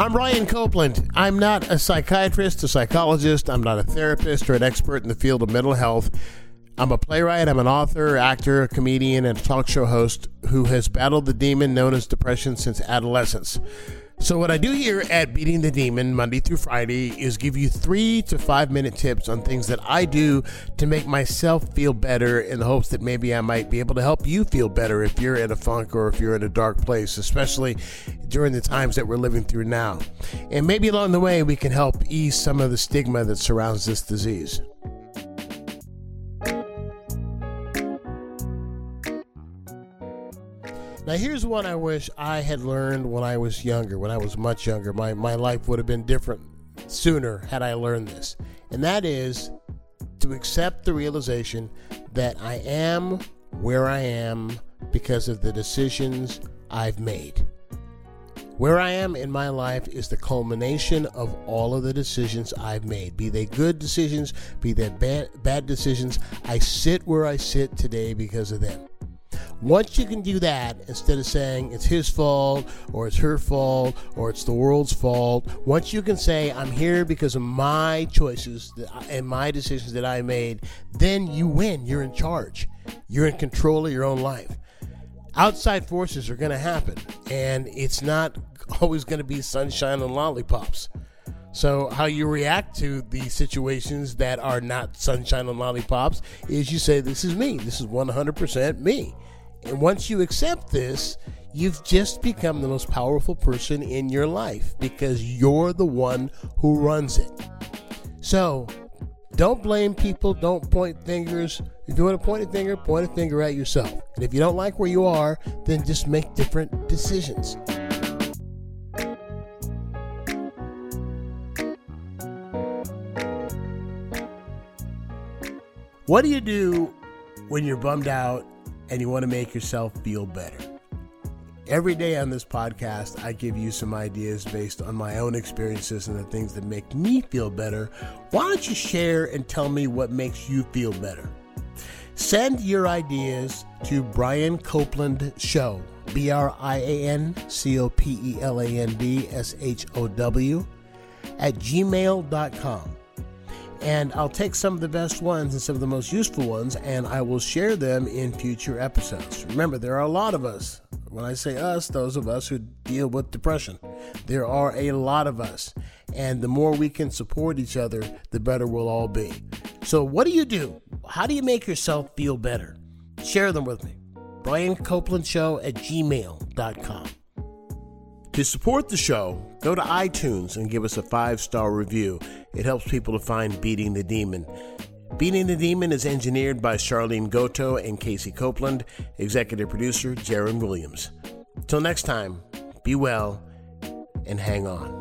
I'm Brian Copeland. I'm not a psychiatrist, a psychologist, I'm not a therapist or an expert in the field of mental health. I'm a playwright, I'm an author, actor, comedian, and talk show host who has battled the demon known as depression since adolescence. So, what I do here at Beating the Demon Monday through Friday is give you three to five minute tips on things that I do to make myself feel better in the hopes that maybe I might be able to help you feel better if you're in a funk or if you're in a dark place, especially during the times that we're living through now. And maybe along the way, we can help ease some of the stigma that surrounds this disease. Now, here's one I wish I had learned when I was younger, when I was much younger. My, my life would have been different sooner had I learned this. And that is to accept the realization that I am where I am because of the decisions I've made. Where I am in my life is the culmination of all of the decisions I've made. Be they good decisions, be they bad, bad decisions. I sit where I sit today because of them. Once you can do that, instead of saying it's his fault or it's her fault or it's the world's fault, once you can say I'm here because of my choices and my decisions that I made, then you win. You're in charge. You're in control of your own life. Outside forces are going to happen, and it's not always going to be sunshine and lollipops. So, how you react to the situations that are not sunshine and lollipops is you say, This is me. This is 100% me. And once you accept this, you've just become the most powerful person in your life because you're the one who runs it. So don't blame people, don't point fingers. If you want to point a finger, point a finger at yourself. And if you don't like where you are, then just make different decisions. What do you do when you're bummed out and you want to make yourself feel better. Every day on this podcast, I give you some ideas based on my own experiences and the things that make me feel better. Why don't you share and tell me what makes you feel better? Send your ideas to Brian Copeland Show, B R I A N C O P E L A N D S H O W, at gmail.com and I'll take some of the best ones and some of the most useful ones and I will share them in future episodes. Remember, there are a lot of us. When I say us, those of us who deal with depression. There are a lot of us. And the more we can support each other, the better we'll all be. So, what do you do? How do you make yourself feel better? Share them with me. Brian Copeland Show at gmail.com. To support the show, go to iTunes and give us a five star review. It helps people to find Beating the Demon. Beating the Demon is engineered by Charlene Goto and Casey Copeland, executive producer Jaron Williams. Till next time, be well and hang on.